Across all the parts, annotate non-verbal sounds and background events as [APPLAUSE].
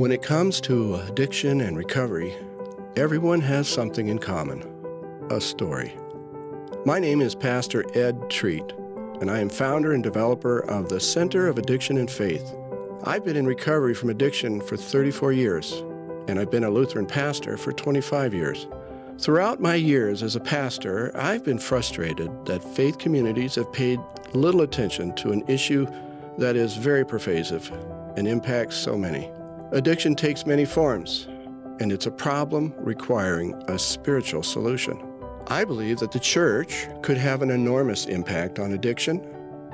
When it comes to addiction and recovery, everyone has something in common a story. My name is Pastor Ed Treat, and I am founder and developer of the Center of Addiction and Faith. I've been in recovery from addiction for 34 years, and I've been a Lutheran pastor for 25 years. Throughout my years as a pastor, I've been frustrated that faith communities have paid little attention to an issue that is very pervasive and impacts so many. Addiction takes many forms, and it's a problem requiring a spiritual solution. I believe that the church could have an enormous impact on addiction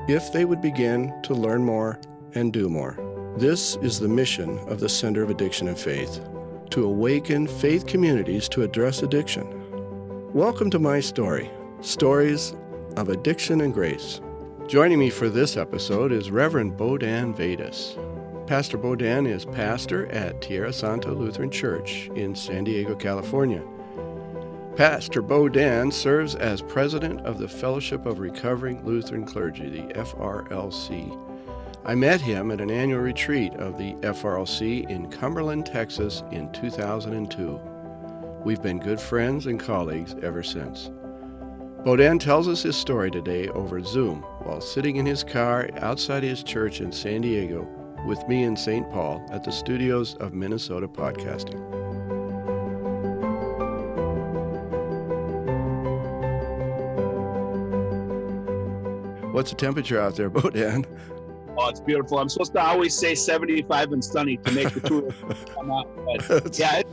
if they would begin to learn more and do more. This is the mission of the Center of Addiction and Faith to awaken faith communities to address addiction. Welcome to my story Stories of Addiction and Grace. Joining me for this episode is Reverend Bodan Vedas. Pastor Bodan is pastor at Tierrasanta Lutheran Church in San Diego, California. Pastor Bodan serves as president of the Fellowship of Recovering Lutheran Clergy, the FRLC. I met him at an annual retreat of the FRLC in Cumberland, Texas in 2002. We've been good friends and colleagues ever since. Bodan tells us his story today over Zoom while sitting in his car outside his church in San Diego with me in St. Paul at the studios of Minnesota Podcasting. What's the temperature out there, [LAUGHS] Bodan? Oh, it's beautiful. I'm supposed to always say 75 and sunny to make the tour [LAUGHS] come out. But yeah, it's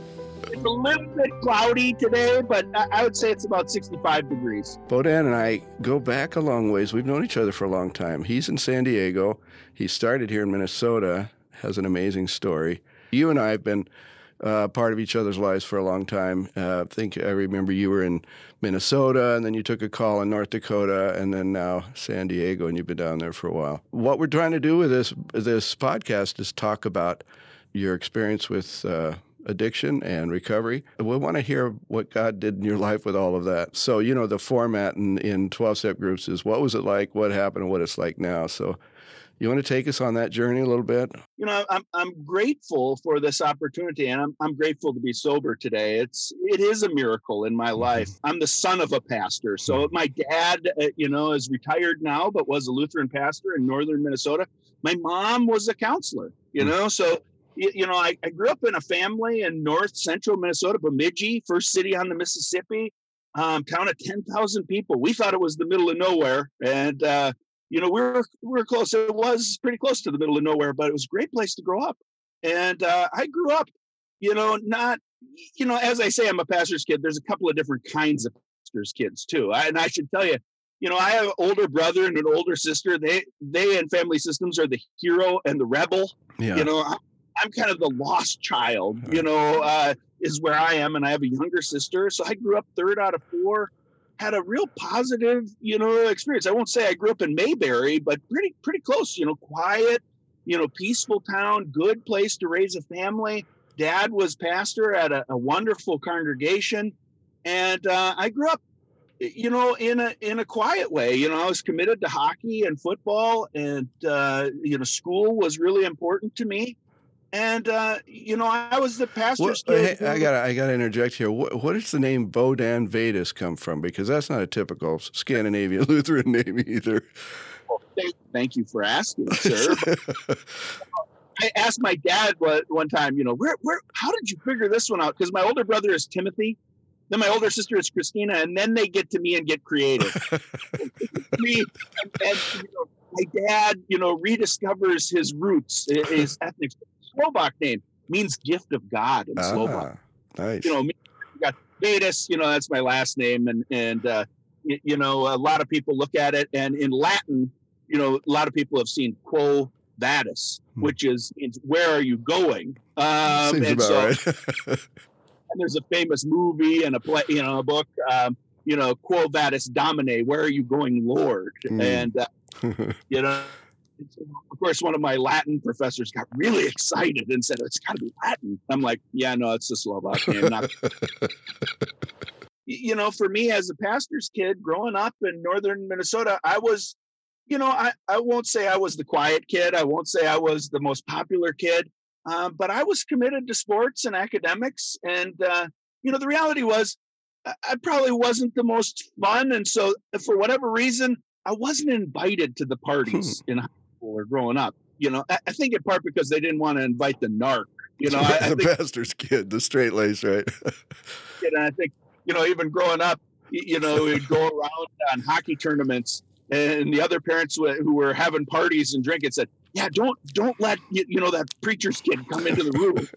a little bit cloudy today, but I, would say it's about 65 degrees. Bodan and I go back a long ways. We've known each other for a long time. He's in San Diego. He started here in Minnesota, has an amazing story. You and I have been uh, part of each other's lives for a long time. Uh, I think I remember you were in Minnesota, and then you took a call in North Dakota, and then now San Diego, and you've been down there for a while. What we're trying to do with this this podcast is talk about your experience with. Uh, addiction and recovery. We want to hear what God did in your life with all of that. So, you know, the format in, in 12 step groups is what was it like, what happened, and what it's like now. So, you want to take us on that journey a little bit? You know, I'm I'm grateful for this opportunity, and I'm I'm grateful to be sober today. It's it is a miracle in my mm-hmm. life. I'm the son of a pastor, so mm-hmm. my dad, uh, you know, is retired now, but was a Lutheran pastor in northern Minnesota. My mom was a counselor, you mm. know, so you know, I, I, grew up in a family in north central Minnesota, Bemidji, first city on the Mississippi, um, town of 10,000 people. We thought it was the middle of nowhere. And, uh, you know, we were, we were close. It was pretty close to the middle of nowhere, but it was a great place to grow up. And uh, I grew up, you know, not, you know, as I say, I'm a pastor's kid. There's a couple of different kinds of pastor's kids too. I, and I should tell you, you know, I have an older brother and an older sister. They, they in family systems are the hero and the rebel. Yeah. You know, I'm kind of the lost child, you know, uh, is where I am. And I have a younger sister. So I grew up third out of four, had a real positive, you know, experience. I won't say I grew up in Mayberry, but pretty, pretty close, you know, quiet, you know, peaceful town, good place to raise a family. Dad was pastor at a, a wonderful congregation. And uh, I grew up you know in a in a quiet way you know i was committed to hockey and football and uh, you know school was really important to me and uh, you know, I was the pastor's well. Hey, I got I got to interject here. What, what does the name Bodan Vedas come from? Because that's not a typical Scandinavian [LAUGHS] Lutheran name either. Well, thank, thank, you for asking, [LAUGHS] sir. I asked my dad one time, you know, where where how did you figure this one out? Because my older brother is Timothy, then my older sister is Christina, and then they get to me and get creative. [LAUGHS] me and, and you know, my dad, you know, rediscovers his roots, his ethnic Slovak name means gift of God in ah, Slovak. Nice. You know, got Vedas, you know, that's my last name. And, and, uh, you, you, know, a lot of people look at it and in Latin, you know, a lot of people have seen quo vadis, hmm. which is, where are you going? Um, Seems and about so, right. [LAUGHS] and there's a famous movie and a play, you know, a book, um, you know, quo vadis domine, where are you going, Lord? Mm. And, uh, [LAUGHS] you know, of course, one of my Latin professors got really excited and said, "It's got to be Latin." I'm like, "Yeah, no, it's the Slovak name." Not... [LAUGHS] you know, for me as a pastor's kid growing up in northern Minnesota, I was, you know, I I won't say I was the quiet kid. I won't say I was the most popular kid, uh, but I was committed to sports and academics. And, uh, you know, the reality was I probably wasn't the most fun. And so, for whatever reason, I wasn't invited to the parties hmm. in high school or growing up. You know, I, I, think in part because they didn't want to invite the narc. You know, [LAUGHS] I, I the think, pastor's kid, the straight lace, right? [LAUGHS] and I think, you know, even growing up, you know, we'd go around on hockey tournaments and the other parents who were having parties and drinking said, "Yeah, don't don't let you know that preacher's kid come into the room.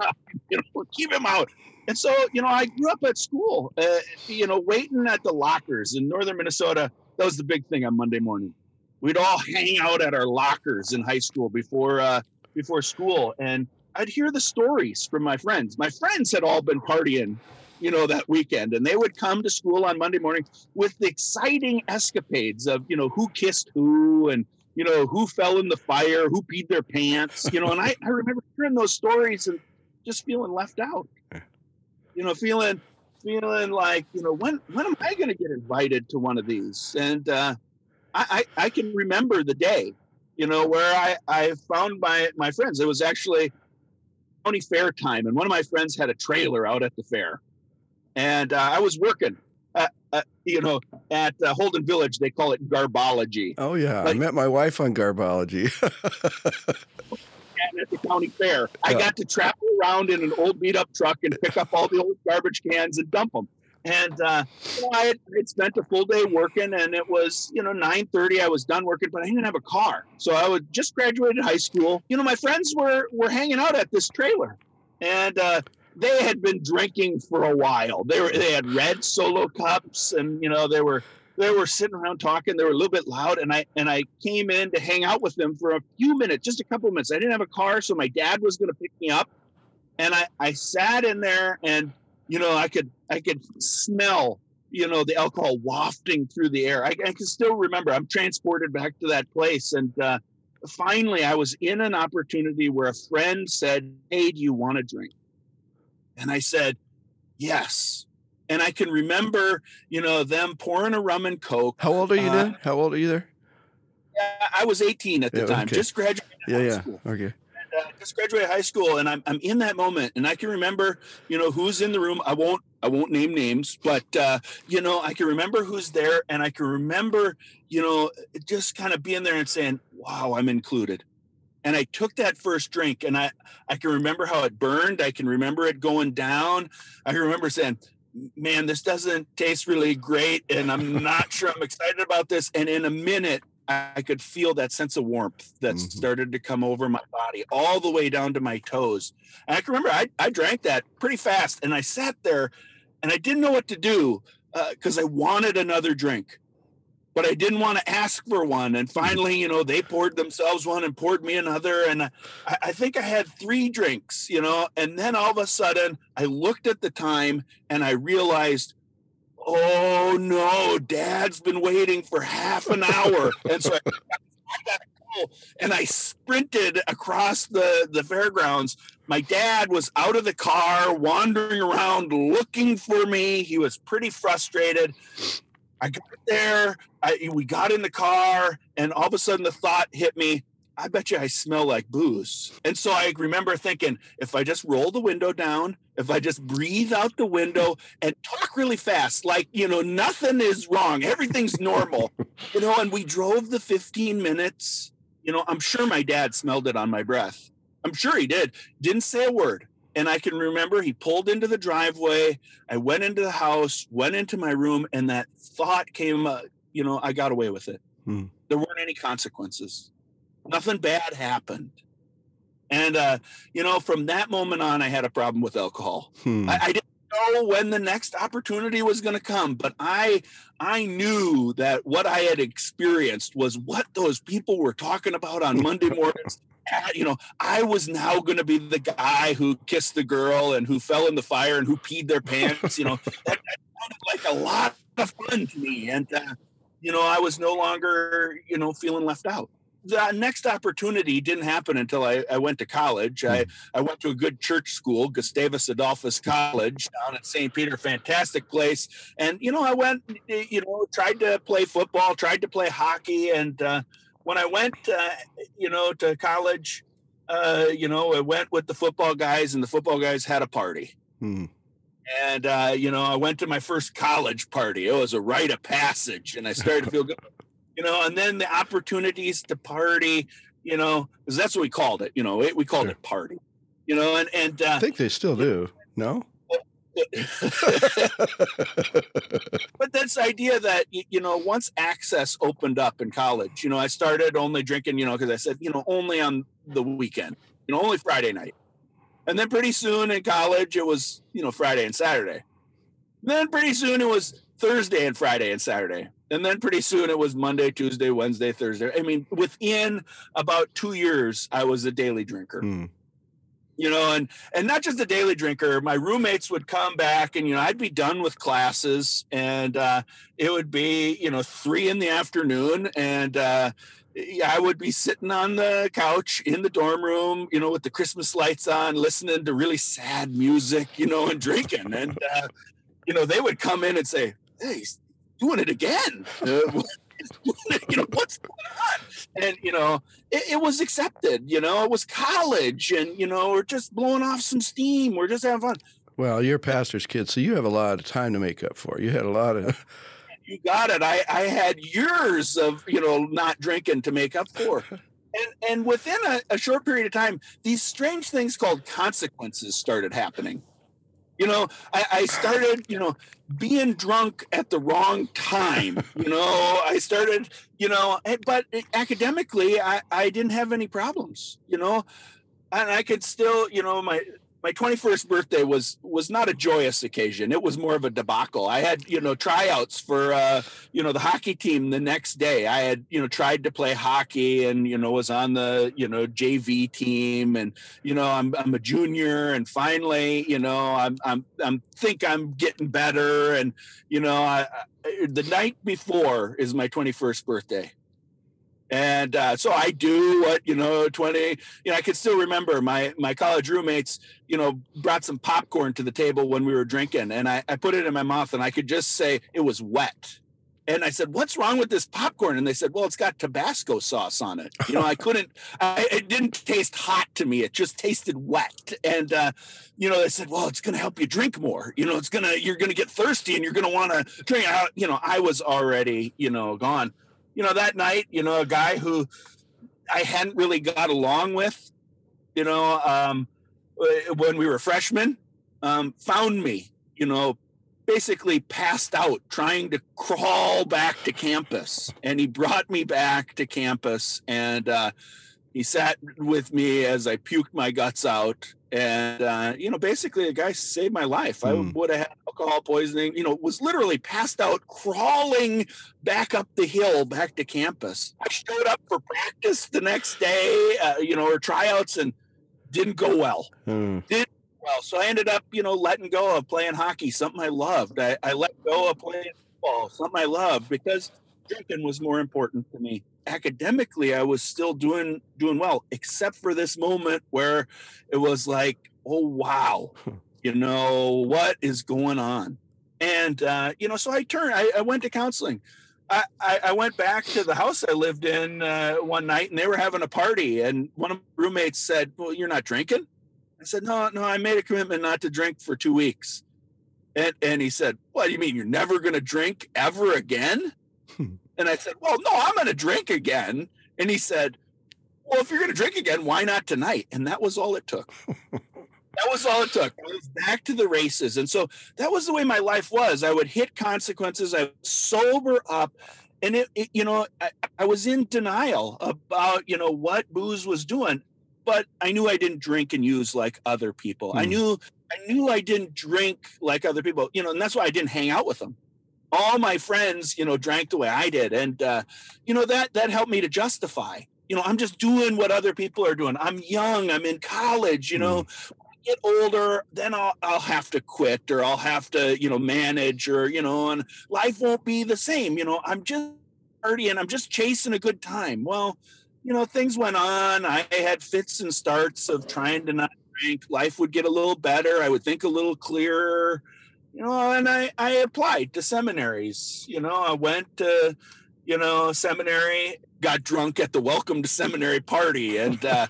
[LAUGHS] you know, keep him out." And so, you know, I grew up at school, uh, you know, waiting at the lockers in northern Minnesota. That was the big thing on Monday morning. We'd all [LAUGHS] hang out at our lockers in high school before uh, before school, and I'd hear the stories from my friends. My friends had all been partying you know, that weekend. And they would come to school on Monday morning with the exciting escapades of, you know, who kissed who and, you know, who fell in the fire, who peed their pants, you know. And I, I remember hearing those stories and just feeling left out, you know, feeling, feeling like, you know, when, when am I going to get invited to one of these? And uh, I, I, I can remember the day, you know, where I, I found my, my friends. It was actually county fair time. And one of my friends had a trailer out at the fair and uh, I was working. At, uh, you know, at uh, Holden Village, they call it garbology. Oh yeah, I met my wife on garbology. at the county fair, I got to travel around in an old beat up truck and pick up all the old garbage cans and dump them. And uh, you know, I had, had, spent a full day working, and it was you know nine thirty. I was done working, but I didn't have a car, so I would just graduated high school. You know, my friends were were hanging out at this trailer, and uh, they had been drinking for a while. They were they had red solo cups, and you know they were they were sitting around talking. They were a little bit loud, and I and I came in to hang out with them for a few minutes, just a couple minutes. I didn't have a car, so my dad was going to pick me up, and I I sat in there, and you know I could I could smell you know the alcohol wafting through the air. I, I can still remember. I'm transported back to that place, and. uh finally i was in an opportunity where a friend said hey do you want to drink and I said, yes. And I can remember, you know, them pouring a rum and coke. How old are you uh, then? How old are you there? Yeah, I was 18 at the yeah, time, okay. just graduated. Yeah, yeah. School. Okay. Uh, just graduated high school, and I'm I'm in that moment, and I can remember, you know, who's in the room. I won't I won't name names, but uh, you know, I can remember who's there, and I can remember, you know, just kind of being there and saying, "Wow, I'm included." and I took that first drink and I, I can remember how it burned. I can remember it going down. I remember saying, man, this doesn't taste really great. And I'm not sure I'm excited about this. And in a minute, I could feel that sense of warmth that mm-hmm. started to come over my body all the way down to my toes. And I can remember I, I drank that pretty fast and I sat there and I didn't know what to do because uh, I wanted another drink but I didn't want to ask for one. And mm-hmm. finally, you know, they poured themselves one and poured me another. And I, I, think I had three drinks, you know, and then all of a sudden I looked at the time and I realized, oh no, dad's been waiting for half an hour. and so I, I got go. And I sprinted across the, the fairgrounds. My dad was out of the car, wandering around looking for me. He was pretty frustrated. I got there. I, we got in the car, and all of a sudden the thought hit me. I bet you I smell like booze. And so I remember thinking, if I just roll the window down, if I just breathe out the window and talk really fast, like, you know, nothing is wrong, everything's normal, [LAUGHS] you know, and we drove the 15 minutes. You know, I'm sure my dad smelled it on my breath. I'm sure he did. Didn't say a word. And I can remember he pulled into the driveway. I went into the house, went into my room, and that thought came, uh, you know, I got away with it. Hmm. There weren't any consequences. Nothing bad happened. And, uh, you know, from that moment on, I had a problem with alcohol. Hmm. I, I didn't know when the next opportunity was going to come but i i knew that what i had experienced was what those people were talking about on [LAUGHS] monday mornings you know, I was now going to be the guy who kissed the girl and who fell in the fire and who peed their pants. You know, [LAUGHS] that, that sounded like a lot of fun to me. And, uh, you know, I was no longer, you know, feeling left out. The next opportunity didn't happen until I, I went to college. I, hmm. I went to a good church school, Gustavus Adolphus College down at St. Peter, fantastic place. And, you know, I went, you know, tried to play football, tried to play hockey, and, uh, when I went, uh, you know, to college, uh, you know, I went with the football guys, and the football guys had a party. Hmm. And uh, you know, I went to my first college party. It was a rite of passage, and I started to feel good. You know, and then the opportunities to party. You know, because that's what we called it. You know, it, we called Sure. it party. You know, and and uh, I think they still do. No? but that's the idea that you know once access opened up in college you know i started only drinking you know because i said you know only on the weekend you know only friday night and then pretty soon in college it was you know friday and saturday then pretty soon it was thursday and friday and saturday and then pretty soon it was monday tuesday wednesday thursday i mean within about two years i was a daily drinker Hmm. you know and and not just a daily drinker my roommates would come back and you know i'd be done with classes and uh it would be you know three in the afternoon and uh I would be sitting on the couch in the dorm room, you know, with the Christmas lights on, listening to really sad music, you know, and drinking. And, uh, you know, they would come in and say, Hey, doing it again. [LAUGHS] Uh, [LAUGHS] you know, what's going on? And, you know, it, it was accepted, you know, it was college and, you know, we're just blowing off some steam. We're just having fun. Well, you're a pastor's kid, so you have a lot of time to make up for. You had a lot of. [LAUGHS] You got it. I, I had years of, you know, not drinking to make up for. And, and within a, a short period of time, these strange things called consequences started happening. You know, I, I started, you know, being drunk at the wrong time. You know, I started, you know, eh, but academically, I, I didn't have any problems, you know, and I could still, you know, my, my 21st birthday was was not a joyous occasion. It was more of a debacle. I had you know tryouts for uh you know the hockey team the next day. I had you know tried to play hockey and you know was on the you know jv team and you know i'm, I'm a junior and finally you know i'm i'm i'm think i'm getting better and you know I, I the night before is my 21st birthday and uh, so I do what you know, twenty. You know, I can still remember my my college roommates. You know, brought some popcorn to the table when we were drinking, and I, I put it in my mouth, and I could just say it was wet. And I said, "What's wrong with this popcorn?" And they said, "Well, it's got Tabasco sauce on it." You know, I [LAUGHS] couldn't. I, it didn't taste hot to me. It just tasted wet. And uh, you know, they said, "Well, it's going to help you drink more. You know, it's gonna you're going to get thirsty, and you're going to want to drink." I, you know, I was already you know gone you know, that night, you know, a guy who I hadn't really got along with, you know, um, when we were freshmen, um, found me, you know, basically passed out trying to crawl back to campus. And he brought me back to campus and uh, he sat with me as I puked my guts out. And, uh, you know, basically a guy saved my life. I Hmm. would have had alcohol poisoning, you know, was literally passed out crawling back up the hill back to campus. I showed up for practice the next day, uh, you know, or tryouts and didn't go well. Hmm. Well, so I ended up, you know, letting go of playing hockey, something I loved. I, I let go of playing football, something I loved because drinking was more important to me. Academically, I was still doing doing well, except for this moment where it was like, oh wow, you know, what is going on? And uh, you know, so I turned, I, I went to counseling. I, I, went back to the house I lived in uh, one night and they were having a party. And one of my roommates said, Well, you're not drinking? I said, No, no, I made a commitment not to drink for two weeks. And, and he said, What do you mean? You're never going to drink ever again? And I said, Well, no, I'm going to drink again. And he said, Well, if you're going to drink again, why not tonight? And that was all it took. [LAUGHS] that was all it took. I was back to the races. And so that was the way my life was. I would hit consequences, I would sober up. And it, it you know, I, I was in denial about, you know, what booze was doing, but I knew I didn't drink and use like other people. I Hmm. knew, I knew I didn't drink like other people, you know, and that's why I didn't hang out with them. All my friends, you know, drank the way I did. And, uh, you know, that, that helped me to justify, you know, I'm just doing what other people are doing. I'm young. I'm in college, you know, get older, then I'll I'll have to quit or I'll have to, you know, manage or, you know, and life won't be the same. You know, I'm just partying, I'm just chasing a good time. Well, you know, things went on. I had fits and starts of trying to not drink. Life would get a little better. I would think a little clearer, you know, and I, I applied to seminaries. You know, I went to, you know, seminary, got drunk at the welcome to seminary party. And uh,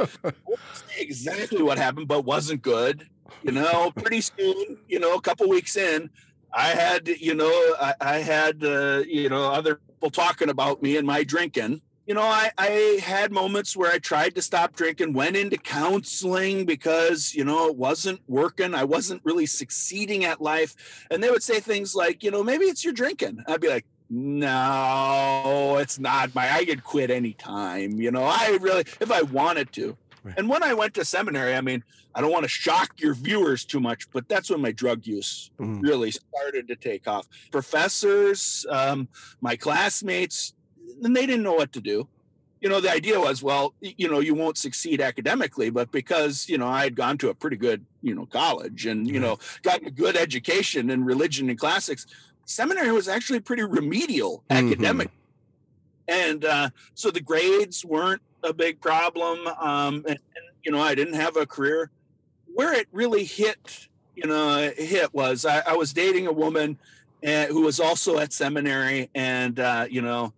[LAUGHS] exactly what happened, but wasn't good. You know, pretty soon, you know, a couple weeks in, I had, you know, I, I had, uh, you know, other people talking about me and my drinking. You know, I, I had moments where I tried to stop drinking, went into counseling because, you know, it wasn't working. I wasn't really succeeding at life. And they would say things like, you know, maybe it's your drinking. I'd be like, no, it's not my, I could quit anytime. You know, I really, if I wanted to. Right. And when I went to seminary, I mean, I don't want to shock your viewers too much, but that's when my drug use mm. really started to take off. Professors, um, my classmates, and they didn't know what to do. You know, the idea was, well, you know, you won't succeed academically, but because, you know, I had gone to a pretty good, you know, college and, you know, gotten a good education in religion and classics, seminary was actually pretty remedial mm-hmm. academic. And uh, so the grades weren't a big problem. Um, and, and, you know, I didn't have a career. Where it really hit, you know, hit was I, I was dating a woman uh, who was also at seminary. And, uh, you know,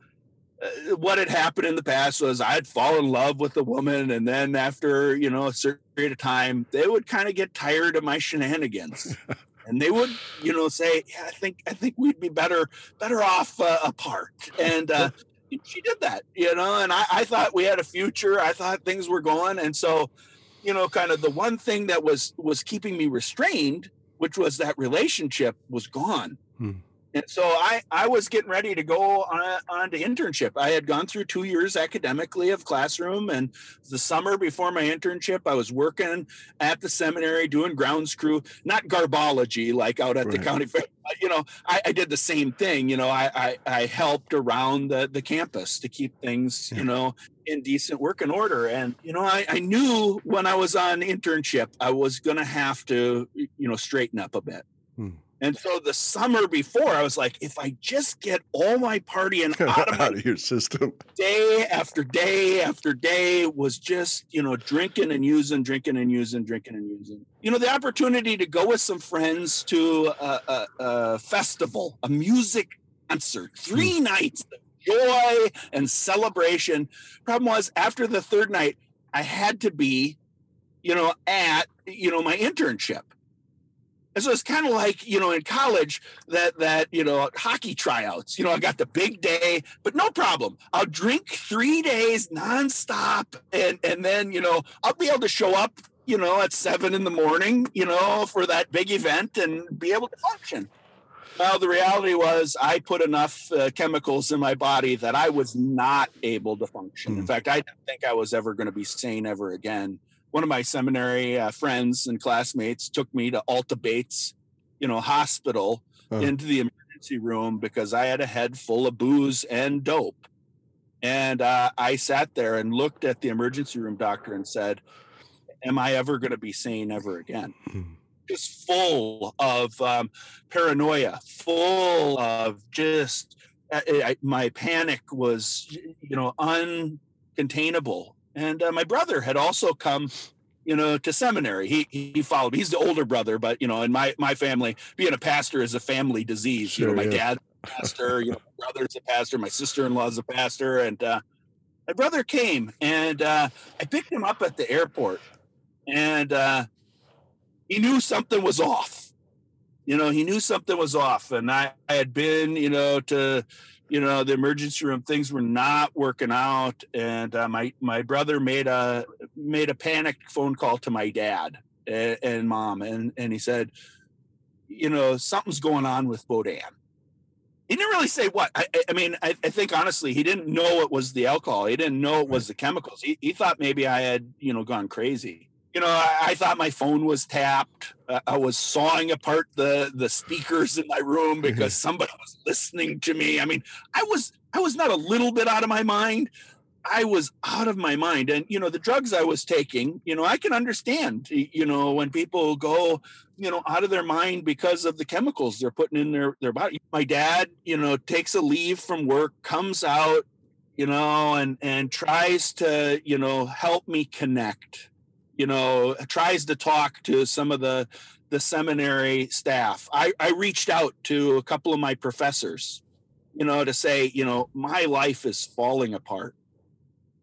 what had happened in the past was I'd fall in love with a woman, and then after you know a certain period of time, they would kind of get tired of my shenanigans. and they would you know say yeah, i think i think we'd be better better off uh, apart and uh, [LAUGHS] she did that you know and I, I thought we had a future i thought things were going and so you know kind of the one thing that was was keeping me restrained which was that relationship was gone hmm. And so I, I was getting ready to go on, on to internship. I had gone through two years academically of classroom, and the summer before my internship, I was working at the seminary doing grounds crew, not garbology like out at right. the county [LAUGHS] fair. You know, I, I, did the same thing. You know, I, I, I helped around the, the campus to keep things, you know, in decent working order. And, you know, I, I knew when I was on internship, I was going to have to, you know, straighten up a bit. Hmm. And so the summer before, I was like, if I just get all my partying out of, out of your system, day after day after day was just, you know, drinking and using, drinking and using, drinking and using. You know, the opportunity to go with some friends to a, a, a festival, a music concert, three hmm. nights of joy and celebration. Problem was, after the third night, I had to be, you know, at, you know, my internship and so it's kind of like, you know, in college that that, you know, hockey tryouts. You know, I got the big day, but no problem. I'll drink three days nonstop and and then, you know, I'll be able to show up, you know, at seven in the morning, you know, for that big event and be able to function. Well, the reality was I put enough uh, chemicals in my body that I was not able to function. Mm. In hmm. fact, I didn't think I was ever going to be sane ever again one of my seminary uh, friends and classmates took me to Alta Bates, you know, hospital into the emergency room because I had a head full of booze and dope. And uh, I sat there and looked at the emergency room doctor and said, Am I ever going to be sane ever again? Hmm. Just full of um, paranoia, full of just I, I, my panic was, you know, uncontainable and uh, my brother had also come you know to seminary. He he followed he's the older brother but you know in my my family being a pastor is a family disease. Sure, you know my yeah. dad pastor you know my brother's a pastor my sister-in-law's a pastor and uh, my brother came and uh, i picked him up at the airport and uh, he knew something was off. You know he knew something was off and i, I had been you know to you know the emergency room things were not working out and uh, my my brother made a made a panicked phone call to my dad and, and mom and and he said you know something's going on with bodan. He didn't really say what. I, I mean I, I, think honestly he didn't know it was the alcohol. He didn't know it was the chemicals. He, he thought maybe i had you know gone crazy you know, I, I, thought my phone was tapped. Uh, I was sawing apart the the speakers in my room mm-hmm. because somebody was listening to me. I mean, I was I was not a little bit out of my mind. I was out of my mind, and you know, the drugs I was taking. You know, I can understand. You know, when people go, you know, out of their mind because of the chemicals they're putting in their their body. My dad, you know, takes a leave from work, comes out, you know, and and tries to you know help me connect you know, tries to talk to some of the the seminary staff. I, I reached out to a couple of my professors you know, to say, you know, my life is falling apart.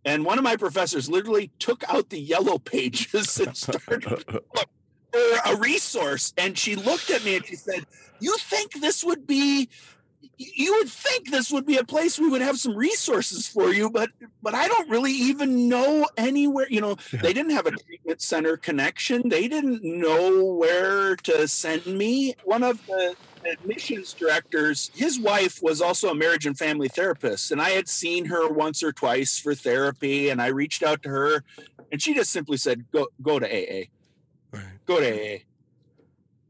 And one of my professors literally took out the yellow [LAUGHS] pages and started [LAUGHS] for a resource. And she looked at me and she said, You think this would be you would think this would be a place we would have some resources for you but but i don't really even know anywhere you know yeah. they didn't have a treatment center connection they didn't know where to send me one of the admissions directors his wife was also a marriage and family therapist and i had seen her once or twice for therapy and i reached out to her and she just simply said go go to aa right. go to aa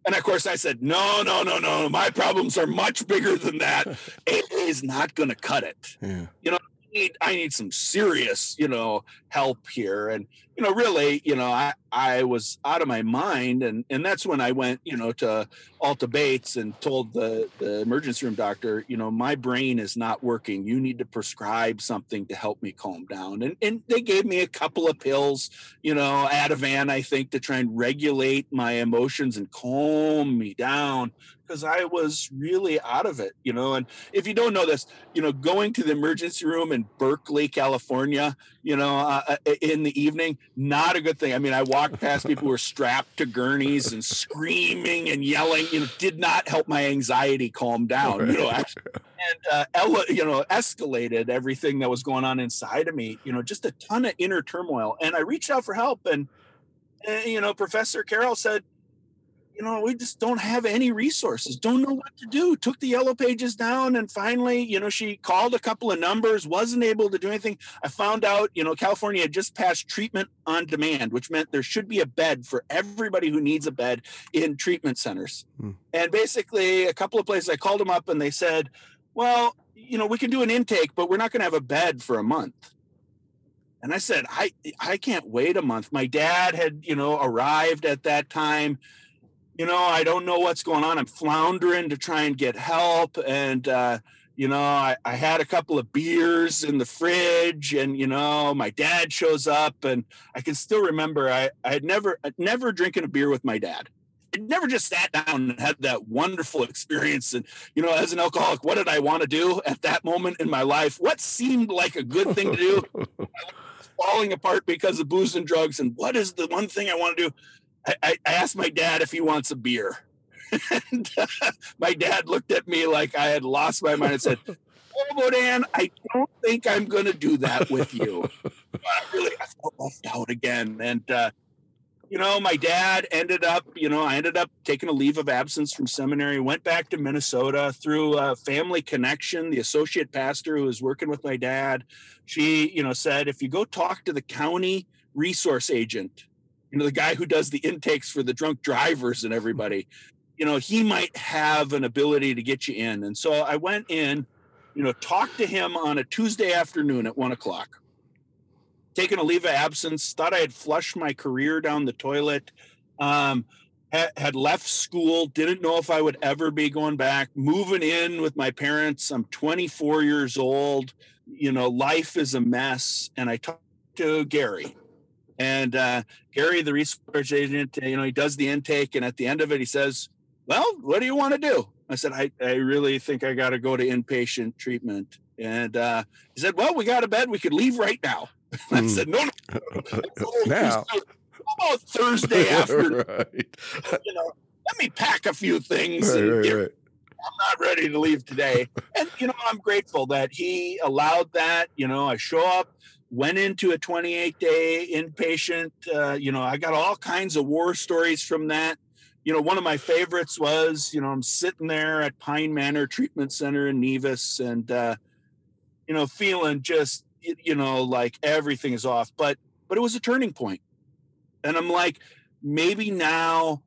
and of course, I said, no, no, no, no. My problems are much bigger than that. [LAUGHS] it is not going to cut it. Yeah. You know, I need, I need some serious, you know, help here. And you know, really, you know, I, I was out of my mind. And, and that's when I went, you know, to Alta Bates and told the, the emergency room doctor, you know, my brain is not working. You need to prescribe something to help me calm down. And, and they gave me a couple of pills, you know, Ativan, I think, to try and regulate my emotions and calm me down because I was really out of it, you know. And if you don't know this, you know, going to the emergency room in Berkeley, California, you know, uh, uh in the evening, not a good thing. I mean, I walked past people who were strapped to gurneys and screaming and yelling. You know, did not help my anxiety calm down. You know, actually, and uh, ele- you know, escalated everything that was going on inside of me. You know, just a ton of inner turmoil. And I reached out for help, and, and you know, Professor Carroll said, you know, we just don't have any resources, don't know what to do. Took the yellow pages down, and finally, you know, she called a couple of numbers, wasn't able to do anything. I found out, you know, California had just passed treatment on demand, which meant there should be a bed for everybody who needs a bed in treatment centers. Hmm. And basically, a couple of places I called them up and they said, well, you know, we can do an intake, but we're not going to have a bed for a month. And I said, I I can't wait a month. My dad had, you know, arrived at that time you know, I don't know what's going on. I'm floundering to try and get help. And, uh, you know, I, I had a couple of beers in the fridge and, you know, my dad shows up and I can still remember I, I had never, never drinking a beer with my dad. I never just sat down and had that wonderful experience. And, you know, as an alcoholic, what did I want to do at that moment in my life? What seemed like a good thing to do? [LAUGHS] falling apart because of booze and drugs. And what is the one thing I want to do? I, I asked my dad if he wants a beer. [LAUGHS] and uh, my dad looked at me like I had lost my mind and said, [LAUGHS] Oh, Bodan, I don't think I'm going to do that with you. [LAUGHS] I really I felt left out again. And, uh, you know, my dad ended up, you know, I ended up taking a leave of absence from seminary, went back to Minnesota through a family connection. The associate pastor who was working with my dad, she, you know, said, if you go talk to the county resource agent you know the guy who does the intakes for the drunk drivers and everybody you know he might have an ability to get you in. And so i went in you know talked to him on a tuesday afternoon at one o'clock. Taken a leave of absence thought i had flushed my career down the toilet um, had, had left school didn't know if i would ever be going back moving in with my parents i'm 24 years old you know life is a mess and i talked to gary and uh, Gary, the research agent, you know, he does the intake, and at the end of it, he says, "Well, what do you want to do?" I said, "I, I really think I got to go to inpatient treatment." And uh, he said, "Well, we got a bed. We could leave right now." [LAUGHS] I hmm. said, "No, no, [LAUGHS] now." about Thursday [LAUGHS] afternoon? right. You know, let me pack a few things right, and right, get, I'm not ready to leave today. and you know, I'm grateful that he allowed that. You know, I show up went into a 28 day inpatient. Uh, you know, I got all kinds of war stories from that. You know, one of my favorites was, you know, I'm sitting there at Pine Manor Treatment Center in Nevis and, uh, you know, feeling just, you know, like everything is off. But, but it was a turning point. And I'm like, maybe now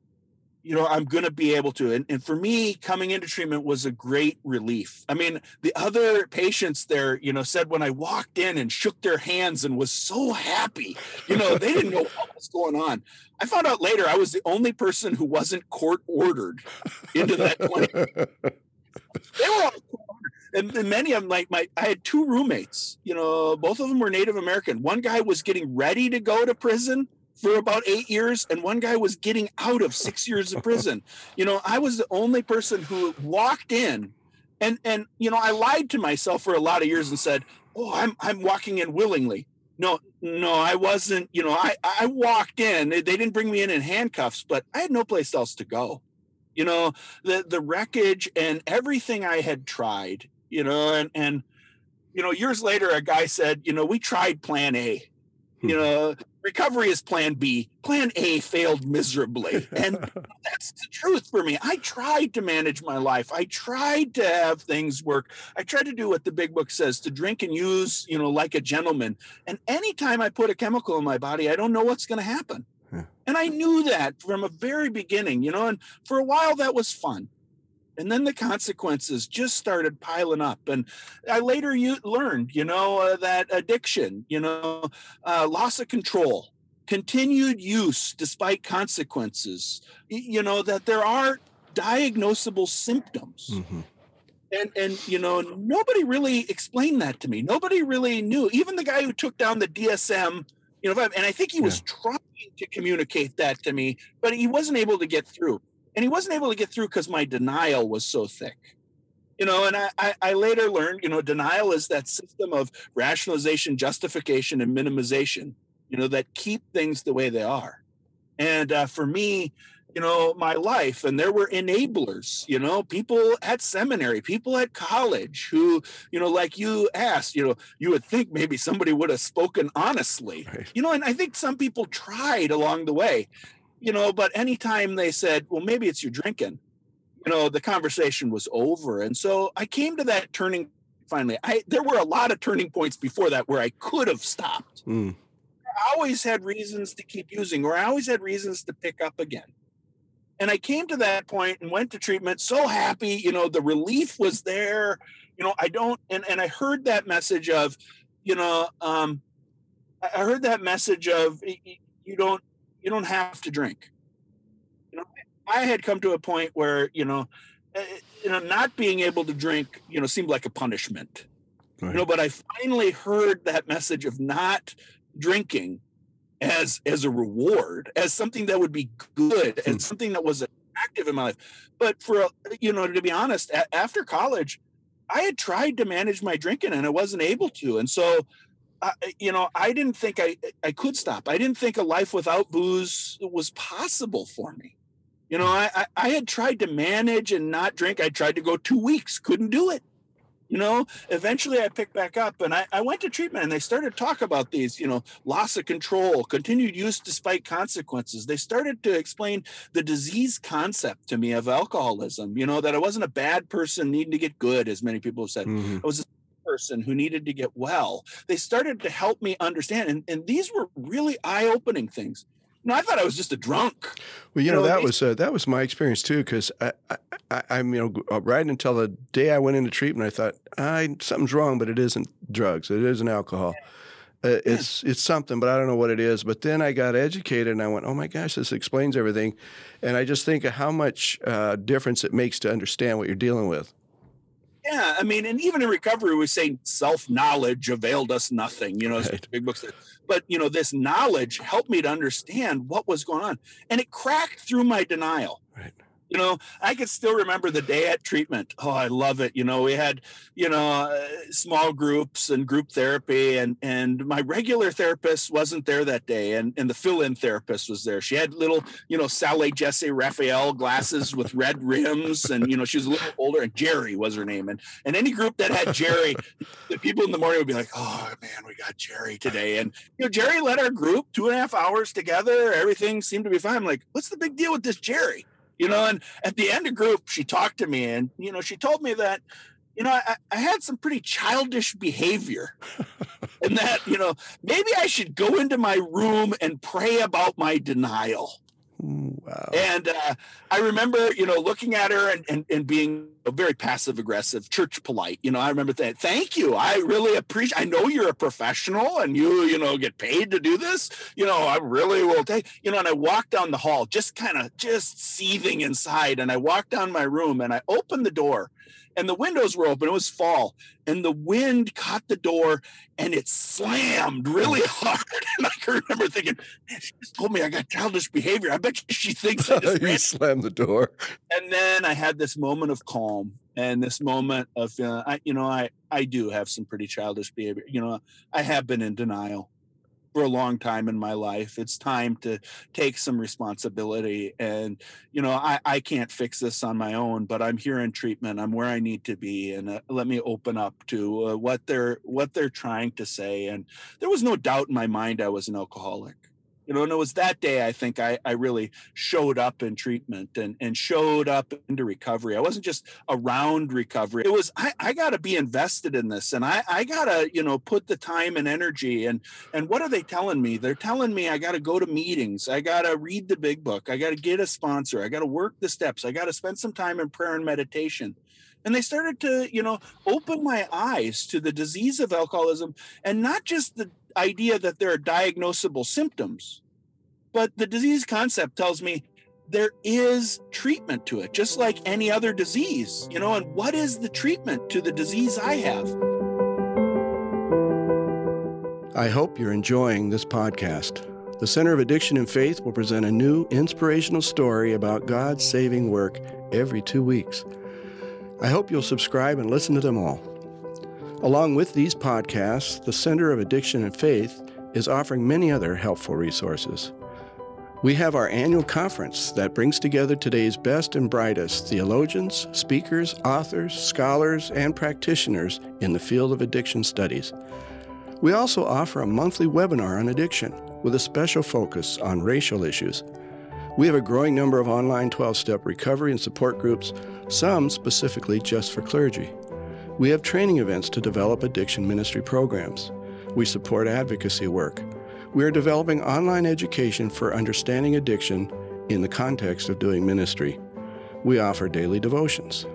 you know, I'm going to be able to. And, and for me, coming into treatment was a great relief. I mean, the other patients there, you know, said when I walked in and shook their hands and was so happy, you know, they didn't know what was going on. I found out later I was the only person who wasn't court ordered into that clinic. they were all and, and, many of them like my i had two roommates you know both of them were native american one guy was getting ready to go to prison for about eight years, and one guy was getting out of six years of prison. [LAUGHS] You know, I was the only person who walked in And and you know, I lied to myself for a lot of years and said, "Oh, I'm I'm walking in willingly." No, no, I wasn't. You know, I I walked in. They didn't bring me in in handcuffs, but I had no place else to go. You know, the the wreckage and everything I had tried. You know, and and you know, years later, a guy said, you know, we tried Plan A. You hmm. know, recovery is plan B. Plan A failed miserably. And [LAUGHS] that's the truth for me. I tried to manage my life. I tried to have things work. I tried to do what the big book says to drink and use, you know, like a gentleman. And anytime I put a chemical in my body, I don't know what's going to happen. And I knew that from a very beginning, you know, and for a while that was fun and then the consequences just started piling up and i later you learned you know uh, that addiction you know uh, loss of control continued use despite consequences you know that there are diagnosable symptoms mm-hmm. and and you know nobody really explained that to me nobody really knew even the guy who took down the dsm you know and i think he was yeah. trying to communicate that to me but he wasn't able to get through and he wasn't able to get through because my denial was so thick. You know and I, I later learned you know denial is that system of rationalization justification and minimization you know that keep things the way they are. And uh, for me you know my life and there were enablers you know people at seminary people at college who you know like you asked you know you would think maybe somebody would have spoken honestly. Right. you know and i think some people tried along the way you know, but anytime they said, well, maybe it's your drinking, you know, the conversation was over. And so I came to that turning finally. I there were a lot of turning points before that where I could have stopped. Mm. I always had reasons to keep using, or I always had reasons to pick up again. And I came to that point and went to treatment so happy, you know, the relief was there. You know, I don't and, and I heard that message of, you know, um, I heard that message of you don't you don't have to drink. You know, I had come to a point where you know, eh, you know, not being able to drink, you know, seemed like a punishment. Right. You know, but I finally heard that message of not drinking as as a reward, as something that would be good, and hmm. something that was active in my life. But for you know, to be honest, a- after college, I had tried to manage my drinking and I wasn't able to, and so I, you know, I didn't think I I could stop. I didn't think a life without booze was possible for me. You know, I I had tried to manage and not drink. I tried to go two weeks, couldn't do it. You know, eventually I picked back up and I, I went to treatment and they started to talk about these, you know, loss of control, continued use despite consequences. They started to explain the disease concept to me of alcoholism, you know, that I wasn't a bad person needing to get good, as many people have said. Mm-hmm. I was person who needed to get well. They started to help me understand. And, and these were really eye opening things. No, I thought I was just a drunk. Well, you, you know, know, that was uh, that was my experience too. Because I, I, I, am you know, uh, right until the day I went into treatment, I thought I something's wrong, but it isn't drugs. It isn't alcohol. Uh, it's it's something, but I don't know what it is. But then I got educated, and I went, "Oh my gosh, this explains everything." And I just think of how much uh, difference it makes to understand what you're dealing with. Yeah, I mean, and even in recovery, we say self knowledge availed us nothing. You know, right. big books. But you know, this knowledge helped me to understand what was going on, and it cracked through my denial. You know i can still remember the day at treatment. Oh i love it you know we had you know uh, small groups and group therapy and and my regular therapist wasn't there that day and and the fill-in therapist was there. She had little you know sally jessy raphael glasses with red rims and you know she was a little older and jerry was her name and and any group that had jerry the people in the morning would be like oh man we got jerry today and you know jerry led our group two and a half hours together. Everything seemed to be fine. I'm like what's the big deal with this jerry you know and at the end of group she talked to me and you know she told me that you know i, I had some pretty childish behavior and that you know maybe i should go into my room and pray about my denial Wow. And uh, I remember, you know, looking at her and, and, and being very passive aggressive, church polite. You know, I remember saying, thank you. I really appreciate, I know you're a professional and you, you know, get paid to do this. You know, I really will take, you know, and I walked down the hall, just kind of just seething inside. And I walked down my room and I opened the door and the windows were open. It was fall, and the wind caught the door and it slammed really [LAUGHS] hard. And I can remember thinking, she just told me I got childish behavior. I bet she thinks I [LAUGHS] just you slammed the door. And then I had this moment of calm and this moment of feeling, I, you know, I, I do have some pretty childish behavior. You know, I have been in denial for a long time in my life. It's time to take some responsibility. And, you know, I, I can't fix this on my own, but I'm here in treatment. I'm where I need to be. And uh, let me open up to uh, what they're, what they're trying to say. And there was no doubt in my mind I was an alcoholic you know and it was that day i think i, I really showed up in treatment and, and showed up into recovery. I wasn't just around recovery. It was i, I got to be invested in this and i, I got to you know put the time and energy and and what are they telling me? They're telling me i got to go to meetings. I got to read the big book. I got to get a sponsor. I got to work the steps. I got to spend some time in prayer and meditation. And they started to you know open my eyes to the disease of alcoholism and not just the idea that there are diagnosable symptoms, but the disease concept tells me there is treatment to it, just like any other disease, you know. And what is the treatment to the disease I have? I hope you're enjoying this podcast. The Center of Addiction and Faith will present a new inspirational story about God's saving work every two weeks. I hope you'll subscribe and listen to them all. Along with these podcasts, the Center of Addiction and Faith is offering many other helpful resources. We have our annual conference that brings together today's best and brightest theologians, speakers, authors, scholars, and practitioners in the field of addiction studies. We also offer a monthly webinar on addiction with a special focus on racial issues. We have a growing number of online 12 step recovery and support groups, some specifically just for clergy. We have training events to develop addiction ministry programs. We support advocacy work. We are developing online education for understanding addiction in the context of doing ministry. We offer daily devotions.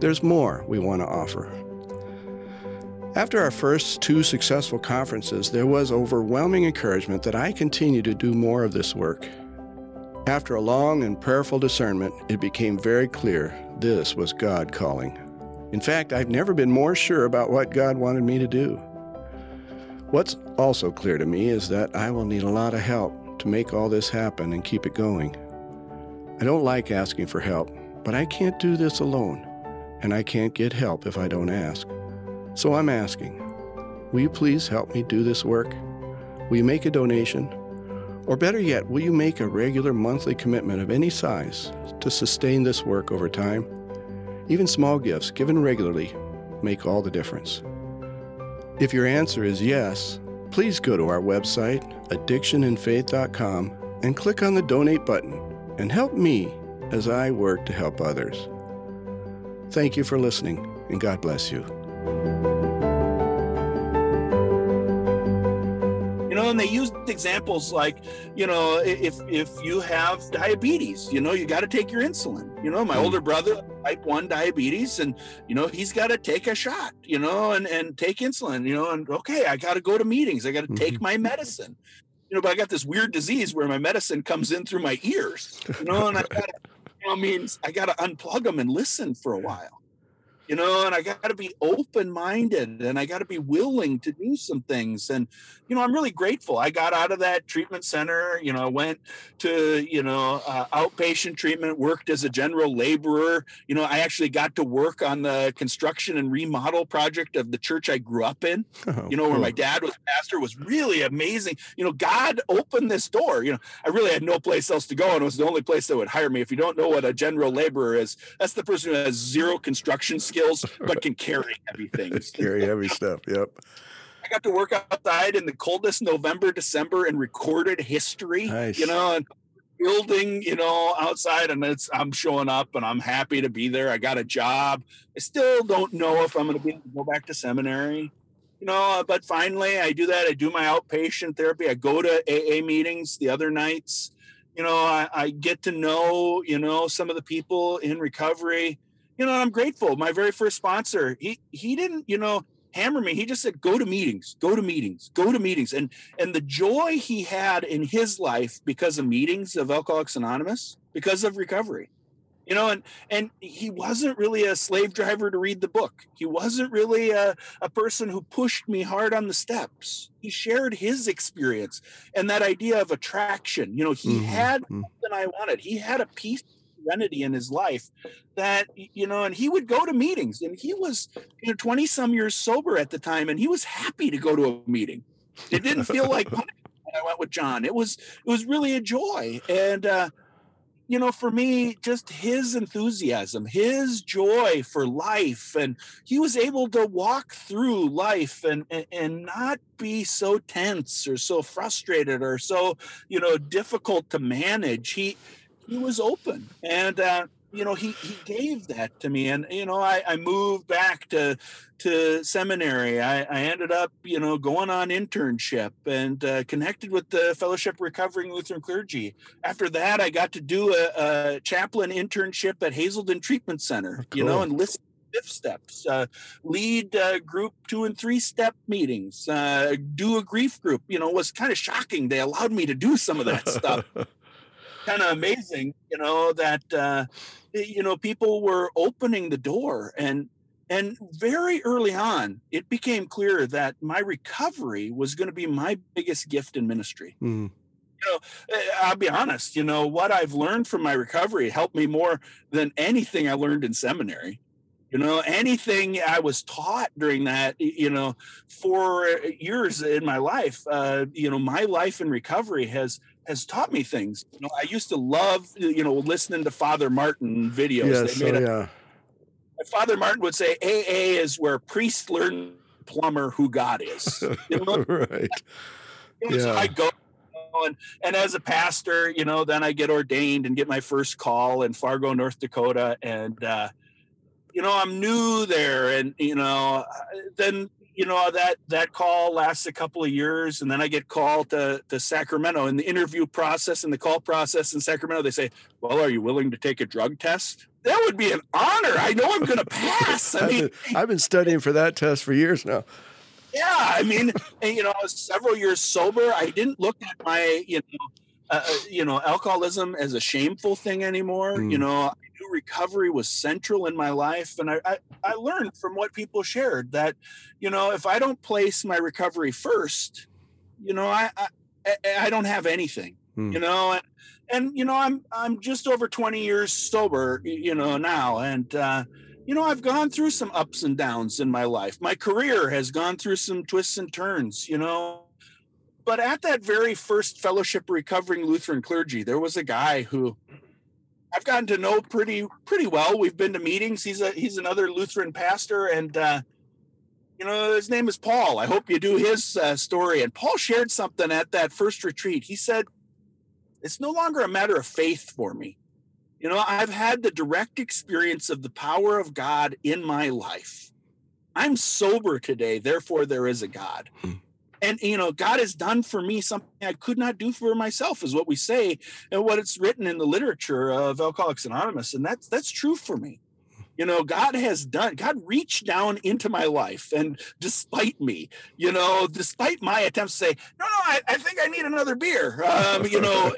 There's more we want to offer. After our first two successful conferences, there was overwhelming encouragement that I continue to do more of this work. After a long and prayerful discernment, it became very clear this was God calling. In fact, I've never been more sure about what God wanted me to do. What's also clear to me is that I will need a lot of help to make all this happen and keep it going. I don't like asking for help, but I can't do this alone, and I can't get help if I don't ask. So I'm asking Will you please help me do this work? Will you make a donation? Or better yet, will you make a regular monthly commitment of any size to sustain this work over time? Even small gifts given regularly make all the difference. If your answer is yes, please go to our website, addictionandfaith.com, and click on the donate button and help me as I work to help others. Thank you for listening, and God bless you. you know and they used examples like you know if if you have diabetes you know you got to take your insulin you know my mm. older brother type 1 diabetes and you know he's got to take a shot you know and and take insulin you know and okay i got to go to meetings i got to mm-hmm. take my medicine. You know but i got this weird disease where my medicine comes in through my ears you know and i [LAUGHS] got you know means i got to unplug them and listen for a while you know, and I got to be open minded and I got to be willing to do some things. And, you know, I'm really grateful. I got out of that treatment center, you know, I went to, you know, uh, outpatient treatment, worked as a general laborer. You know, I actually got to work on the construction and remodel project of the church I grew up in, [LAUGHS] oh, you know, where my dad was pastor was really amazing. You know, God opened this door. You know, I really had no place else to go and it was the only place that would hire me. If you don't know what a general laborer is, that's the person who has zero construction skills skills, but can carry heavy things. [LAUGHS] carry heavy stuff. Yep. I got to work outside in the coldest November, December in recorded history. Nice. You know, and building, you know, outside, and it's I'm showing up, and I'm happy to be there. I got a job. I still don't know if I'm going to be able to go back to seminary. You know, uh, but finally, I do that. I do my outpatient therapy. I go to AA meetings the other nights. You know, I, I get to know, you know, some of the people in recovery you know, I'm grateful. My very first sponsor, he he didn't, you know, hammer me. He just said, "Go to meetings, go to meetings, go to meetings," and and the joy he had in his life because of meetings of Alcoholics Anonymous, because of recovery, you know and and he wasn't really a slave driver to read the book he wasn't really a, a person who pushed me hard on the steps he shared his experience and that idea of attraction you know he mm-hmm. had mm-hmm. something i wanted he had a peace serenity in his life that you know and he would go to meetings and he was you know 20 some years sober at the time and he was happy to go to a meeting it didn't feel like [LAUGHS] I went with John. It was it was really a joy, and uh, you know, for me, just his enthusiasm, his joy for life, and he was able to walk through life and, and, and not be so tense or so frustrated or so, you know, difficult to manage. He he was open, and uh, you know, he he gave that to me, and you know, I, I moved back to to seminary. I, I ended up, you know, going on internship and uh, connected with the Fellowship Recovering Lutheran Clergy. After that, I got to do a, a chaplain internship at Hazelden Treatment Center, cool. you know, and listen fifth steps, uh, lead uh, group two and three step meetings, uh, do a grief group. You know, was kind of shocking. They allowed me to do some of that stuff. [LAUGHS] kind of amazing, you know, that uh, you know people were opening the door and and very early on it became clear that my recovery was going to be my biggest gift in ministry mm. you know eh, i'll be honest you know what i've learned from my recovery helped me more than anything i learned in seminary you know anything i was taught during that you know four years in my life uh, you know my life in recovery has has taught me things. You know, I used to love, you know, listening to Father Martin videos. Yes, they made a, yeah. Father Martin would say AA is where priests learn plumber who God is. [LAUGHS] You know? right. yeah. I go and, and as a pastor, you know, then I get ordained and get my first call in Fargo, North Dakota. And, uh, you know, I'm new there. And, you know, then you know that that call lasts a couple of years and then i get called to, to sacramento. In the interview process and the call process in sacramento they say well are you willing to take a drug test? That would be an honor. I know i'm going to pass. I mean, I've, been, I've been studying for that test for years now. Yeah i mean you know i was several years sober. I didn't look at my you know uh, uh you know alcoholism as a shameful thing anymore mm. you know I knew recovery was central in my life. And I, I, I learned from what people shared that, you know, if I don't place my recovery first, you know, I, I, I don't have anything, hmm. you know, and, and, you know, I'm, I'm just over 20 years sober, you know, now. And, uh, you know, I've gone through some ups and downs in my life. My career has gone through some twists and turns, you know. But at that very first fellowship recovering Lutheran clergy, there was a guy who I've gotten to know pretty pretty well. We've been to meetings. He's a he's another Lutheran pastor, and uh, you know his name is Paul. I hope you do his uh, story. And Paul shared something at that first retreat. He said, "It's no longer a matter of faith for me. You know, I've had the direct experience of the power of God in my life. I'm sober today, therefore there is a God." Hmm and you know god has done for me something i could not do for myself is what we say and what it's written in the literature of alcoholics anonymous. And that's that's true for me. You know god has done god reached down into my life and despite me you know despite my attempts to say no no i, I think i need another beer. Um, you know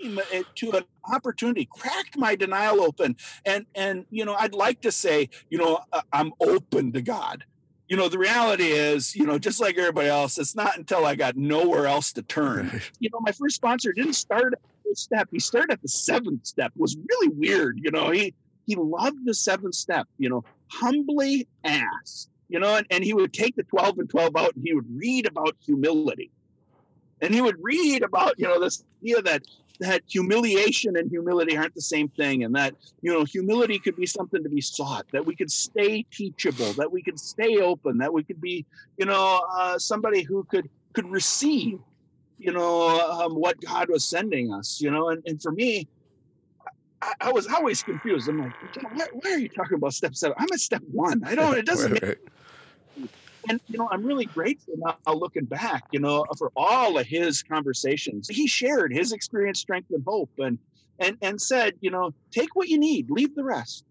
[LAUGHS] to an opportunity cracked my denial open. And and you know i'd like to say you know i'm open to god you know, the reality is, you know, just like everybody else, it's not until I got nowhere else to turn. You know, my first sponsor didn't start at the step. He started at the seventh step. It was really weird. You know, he he loved the seventh step, you know, humbly ask, you know, and, and he would take the 12 and 12 out and he would read about humility. And he would read about, you know, this idea that that humiliation and humility aren't the same thing and that you know humility could be something to be sought that we could stay teachable that we could stay open that we could be you know uh, somebody who could could receive you know um, what god was sending us you know and, and for me I, I was always confused. I'm like why, why, are you talking about step seven? I'm at step one. I don't it doesn't right, make, and you know i'm really grateful now looking back you know for all of his conversations he shared his experience strength and hope and and and said you know take what you need leave the rest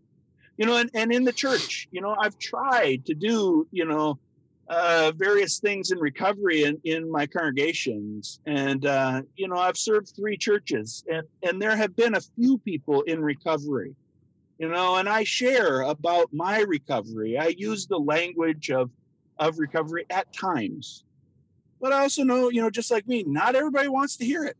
you know and, and in the church you know i've tried to do you know uh, various things in recovery in, in my congregations and uh, you know i've served three churches and and there have been a few people in recovery you know, and I share about my recovery. I use the language of of recovery at times. But I also know, you know, just like me, not everybody wants to hear it.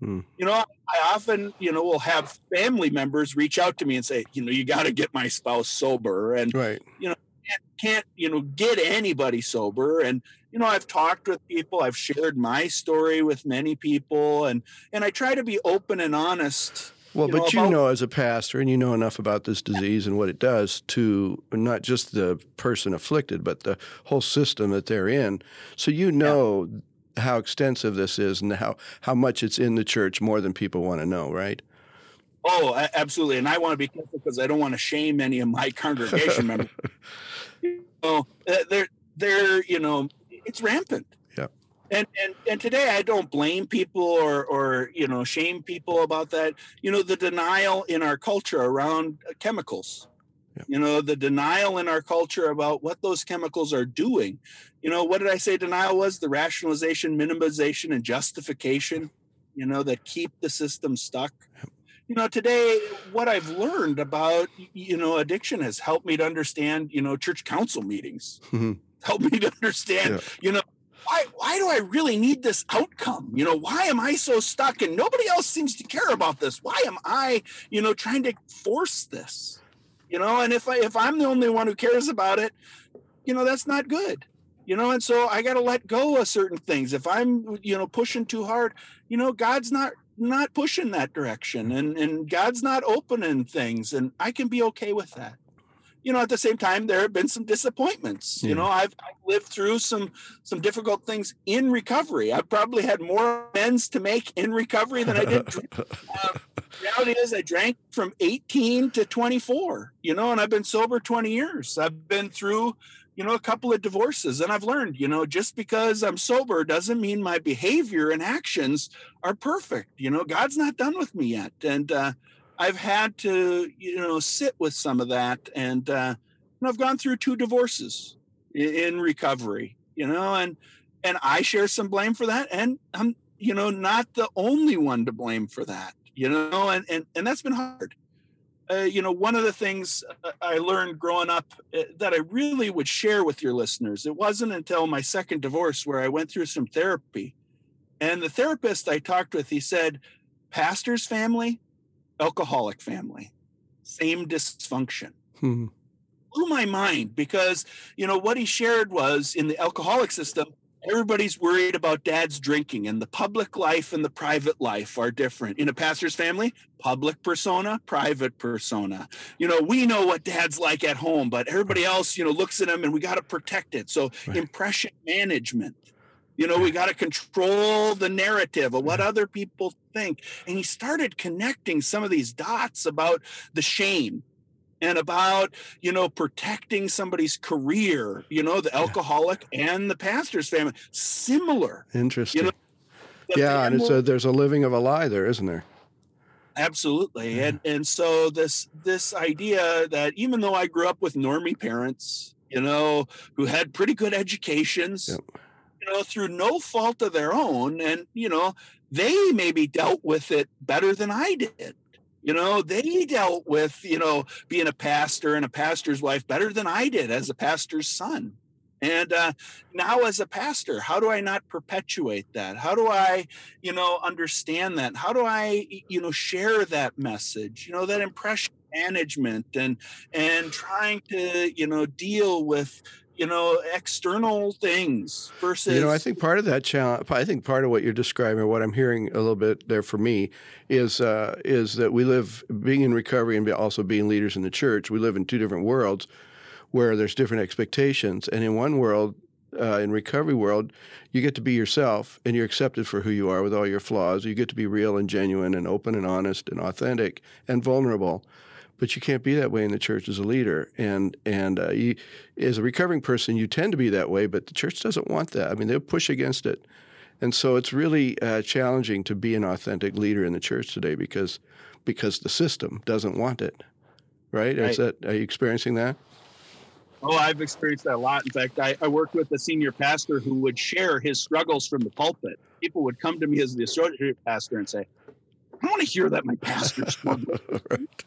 Hmm. You know, I often, you know, will have family members reach out to me and say, you know, you got to get my spouse sober, and right. you know, can't, can't, you know, get anybody sober. And you know, I've talked with people, I've shared my story with many people, and and I try to be open and honest well, you but know, you know, as a pastor, and you know enough about this disease and what it does to not just the person afflicted, but the whole system that they're in. So you know yeah. how extensive this is and how, how much it's in the church more than people want to know, right? Oh, absolutely. And I want to be careful because I don't want to shame any of my congregation members. [LAUGHS] you know, uh, they're, they're, you know, it's rampant and and and today i don't blame people or or you know shame people about that. You know the denial in our culture around chemicals. Yeah. you know the denial in our culture about what those chemicals are doing. You know what did i say denial was? The rationalization minimization and justification you know that keep the system stuck. You know today what i've learned about you know addiction has helped me to understand you know church council meetings. Mm-hmm. helped me to understand yeah. you know why why do I really need this outcome? You know, why am I so stuck and nobody else seems to care about this? Why am I, you know, trying to force this? You know, and if I if I'm the only one who cares about it, you know, that's not good. You know, and so I got to let go of certain things. If I'm, you know, pushing too hard, you know, God's not not pushing that direction and and God's not opening things and I can be okay with that you know, at the same time, there have been some disappointments. Yeah. You know, I've, I've, lived through some some difficult things in recovery. I've probably had more amends to make in recovery than I did. [LAUGHS] uh, reality is, I drank from 18 to 24. You know, and I've been sober 20 years. I've been through, you know, a couple of divorces, and I've learned, you know, just because I'm sober doesn't mean my behavior and actions are perfect. You know, God's not done with me yet, and uh, I've had to, you know, sit with some of that, and uh, I've gone through two divorces in, in recovery, you know, and and I share some blame for that, and I'm, you know, not the only one to blame for that, you know, and and and that's been hard. Uh, you know, one of the things uh, I learned growing up uh, that I really would share with your listeners, it wasn't until my second divorce where I went through some therapy. And the therapist I talked with, he said, Pastor's family, alcoholic family, same dysfunction. Hmm. Blew my mind because, you know, what he shared was in the alcoholic system, everybody's worried about dad's drinking and the public life and the private life are different in a pastor's family public persona private persona you know we know what dad's like at home but everybody else you know looks at him and we got to protect it so right. impression management you know, we got to control the narrative of what other people think. And he started connecting some of these dots about the shame and about you know protecting somebody's career you know the alcoholic yeah. and the pastor's family similar interesting you know, yeah and it's a, there's a living of a lie there isn't there absolutely yeah. and and so this this idea that even though i grew up with normie parents you know who had pretty good educations yep you know, through no fault of their own. And, you know, they maybe dealt with it better than I did. You know, they dealt with, you know, being a pastor and a pastor's wife better than I did as a pastor's son. And uh, now, as a pastor, how do I not perpetuate that? How do I, you know, understand that? How do I, you know, share that message? You know, that impression management and and trying to, you know, deal with you know external things versus you know i think part of that challenge i think part of what you're describing what i'm hearing a little bit there for me is uh, is that we live being in recovery and also being leaders in the church we live in two different worlds where there's different expectations. And in one world uh, in recovery world you get to be yourself and you're accepted for who you are with all your flaws. You get to be real and genuine and open and honest and authentic and vulnerable but you can't be that way in the church as a leader. And and uh, you, as a recovering person, you tend to be that way, but the church doesn't want that. I mean, they'll push against it, and so it's really uh, challenging to be an authentic leader in the church today because because the system doesn't want it. Right? right. Is that are you experiencing that? Oh, I've experienced that a lot. In fact, I, I worked with a senior pastor who would share his struggles from the pulpit. People would come to me as the associate pastor and say, I want to hear that my pastor [LAUGHS] struggled. right.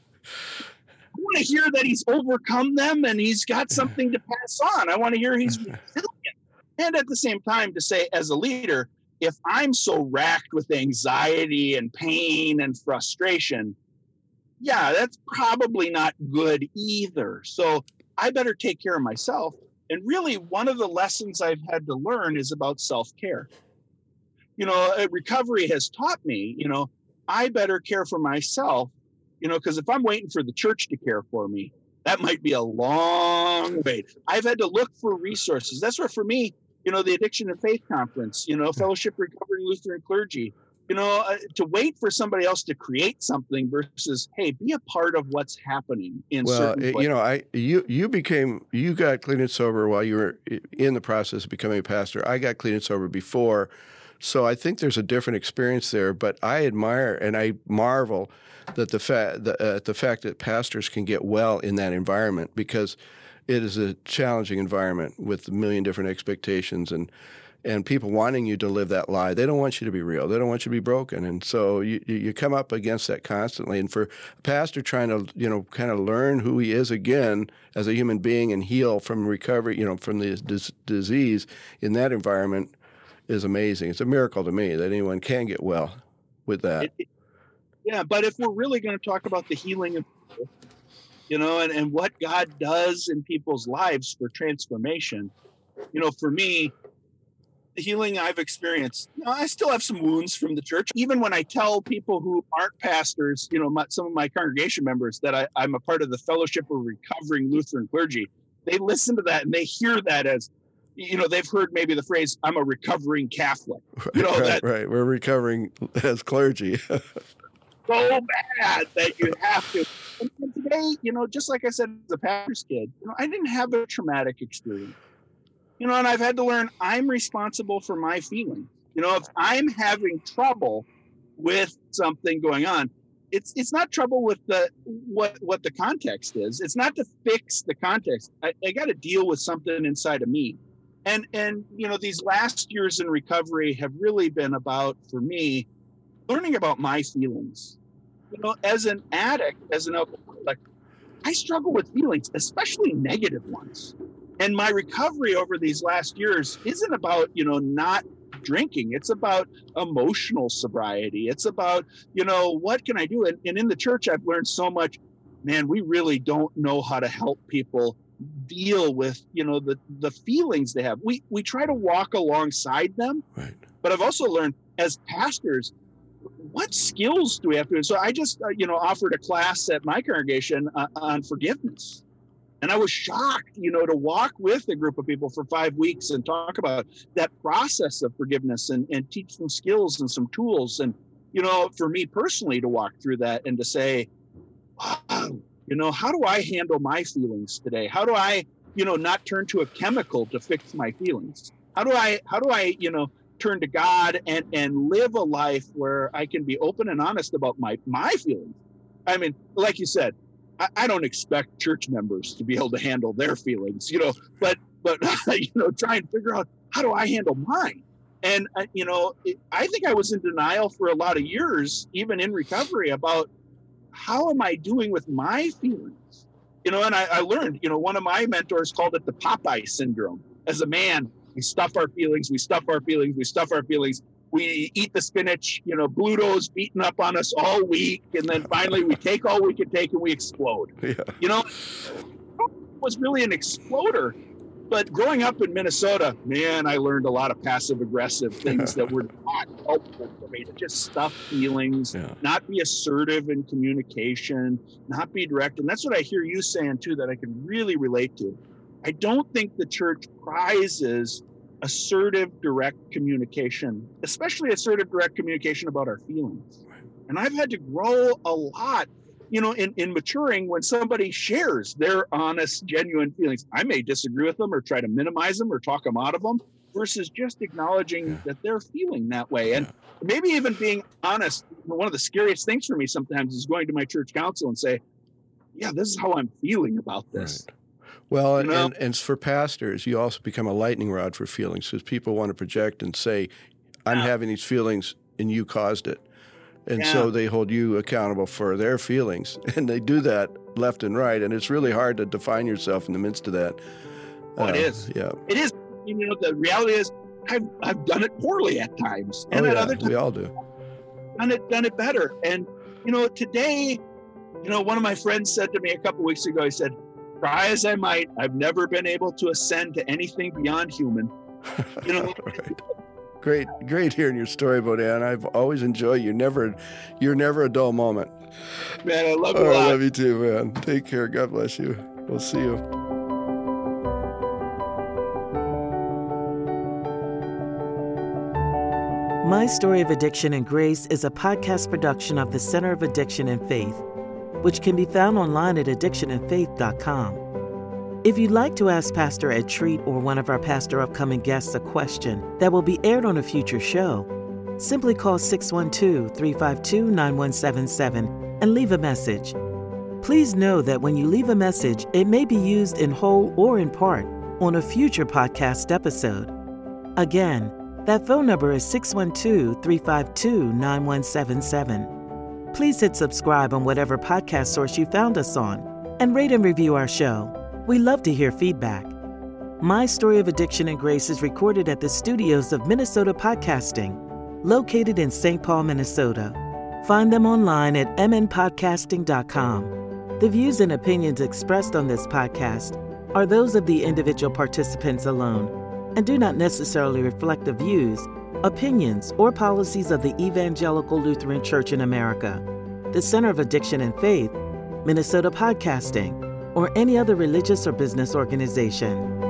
Want to hear that he's overcome them and he's got something to pass on. I want to hear he's [LAUGHS] resilient. And at the same time, to say, as a leader, if I'm so racked with anxiety and pain and frustration, yeah, that's probably not good either. So I better take care of myself. And really, one of the lessons I've had to learn is about self care. You know, recovery has taught me, you know, I better care for myself, you know, because if I'm waiting for the church to care for me, that might be a long wait. I've had to look for resources. That's where, for me, you know, the Addiction and Faith Conference, you know, hmm. Fellowship Recovering Lutheran Clergy, you know, uh, to wait for somebody else to create something versus, hey, be a part of what's happening in well, certain it, you know, I you you became you got clean and sober while you were eh, in the process of becoming a pastor. I got clean and sober before, so I think there's a different experience there. But I admire and I marvel that the fact the, uh, the fact that pastors can get well in that environment because it is a challenging environment with a million different expectations and and people wanting you to live that lie. They don't want you to be real. They don't want you to be broken. And so you, you come up against that constantly. And for a pastor trying to, you know, kind of learn who he is again as a human being and heal from recovery, you know, from the dis- disease in that environment is amazing. It's a miracle to me that anyone can get well with that. Yeah, but if we're really going to talk about the healing of people, you know, and, and what God does in people's lives for transformation, you know, for me, the healing I've experienced, you know, I still have some wounds from the church. Even when I tell people who aren't pastors, you know, my, some of my congregation members that I, I'm a part of the Fellowship of Recovering Lutheran Clergy, they listen to that and they hear that as, you know, they've heard maybe the phrase, I'm a recovering Catholic. Right, you know, right, that, right. We're recovering as clergy. [LAUGHS] so bad that you have to. And today, you know, just like I said as a pastor's kid, you know, I didn't have a traumatic experience you know, and I've had to learn I'm responsible for my feelings. You know, if I'm having trouble with something going on, it's it's not trouble with the what what the context is. It's not to fix the context. I, I got to deal with something inside of me. And and you know, these last years in recovery have really been about for me learning about my feelings. You know, as an addict, as an alcoholic, I struggle with feelings, especially negative ones. And my recovery over these last years isn't about you know not drinking. It's about emotional sobriety. It's about you know what can i do? And, and in the church i've learned so much. Man we really don't know how to help people deal with you know the the feelings they have. We we try to walk alongside them right. but i've also learned as pastors what skills do we have to do so i just uh, you know offered a class at my congregation uh, on forgiveness. And I was shocked, you know, to walk with a group of people for five weeks and talk about that process of forgiveness and, and teach them skills and some tools. And, you know, for me personally to walk through that and to say, wow, you know, how do I handle my feelings today? How do I, you know, not turn to a chemical to fix my feelings? How do I, how do I, you know, turn to God and, and live a life where I can be open and honest about my, my feelings? I mean, like you said, I, I don't expect church members to be able to handle their feelings, you know, but but [LAUGHS] you know, try and figure out how do I handle mine. And uh, you know, it, I think I was in denial for a lot of years, even in recovery, about how am I doing with my feelings. You know, and I, I learned, you know, one of my mentors called it the Popeye syndrome. As a man, we stuff our feelings, we stuff our feelings, we stuff our feelings, we eat the spinach, you know, Bluto's beating up on us all week, and then finally we take all we can take and we explode. [LAUGHS] Yeah. You know, was really an exploder. But growing up in Minnesota, man, I learned a lot of passive aggressive [LAUGHS] things that were not helpful for me to just stuff feelings, yeah. not be assertive in communication, not be direct. And that's what I hear you saying too, that I can really relate to. I don't think the church prizes assertive, direct communication, especially assertive, direct communication about our feelings. And I've had to grow a lot, you know, in, in maturing when somebody shares their honest, genuine feelings. I may disagree with them or try to minimize them or talk them out of them versus just acknowledging yeah. that they're feeling that way. And yeah. maybe even being honest. One of the scariest things for me sometimes is going to my church council and say, yeah, this is how I'm feeling about this. Right. Well, and, and, and, for pastors, you also become a lightning rod for feelings because people want to project and say, I'm yeah. having these feelings and you caused it. And Yeah. so they hold you accountable for their feelings. [LAUGHS] And they do that left and right. And it's really hard to define yourself in the midst of that. Oh, Uh, is. Yeah. It is. You know, the reality is, I've I've done it poorly at times, and oh, at yeah. other times We all do. done it done it better. And you know, today, you know, one of my friends said to me a couple weeks ago. He said, "Try as I might, I've never been able to ascend to anything beyond human." [LAUGHS] You know, Right. Great, great hearing your story, Bodan. I've always enjoyed you. Never, you're never a dull moment. man, I love Oh, you a oh, I lot. love you too, man. Take care. God bless you. We'll see you. My Story of Addiction and Grace is a podcast production of the Center of Addiction and Faith, which can be found online at addictionandfaith.com. If you'd like to ask Pastor Ed Treat or one of our pastor upcoming guests a question that will be aired on a future show, simply call 612 352 9177 and leave a message. Please know that when you leave a message, it may be used in whole or in part on a future podcast episode. Again, that phone number is 612 352 9177. Please hit subscribe on whatever podcast source you found us on and rate and review our show. We love to hear feedback. My Story of Addiction and Grace is recorded at the studios of Minnesota Podcasting, located in St. Paul, Minnesota. Find them online at mnpodcasting.com. The views and opinions expressed on this podcast are those of the individual participants alone and do not necessarily reflect the views, opinions, or policies of the Evangelical Lutheran Church in America, the Center of Addiction and Faith, Minnesota Podcasting, or any other religious or business organization.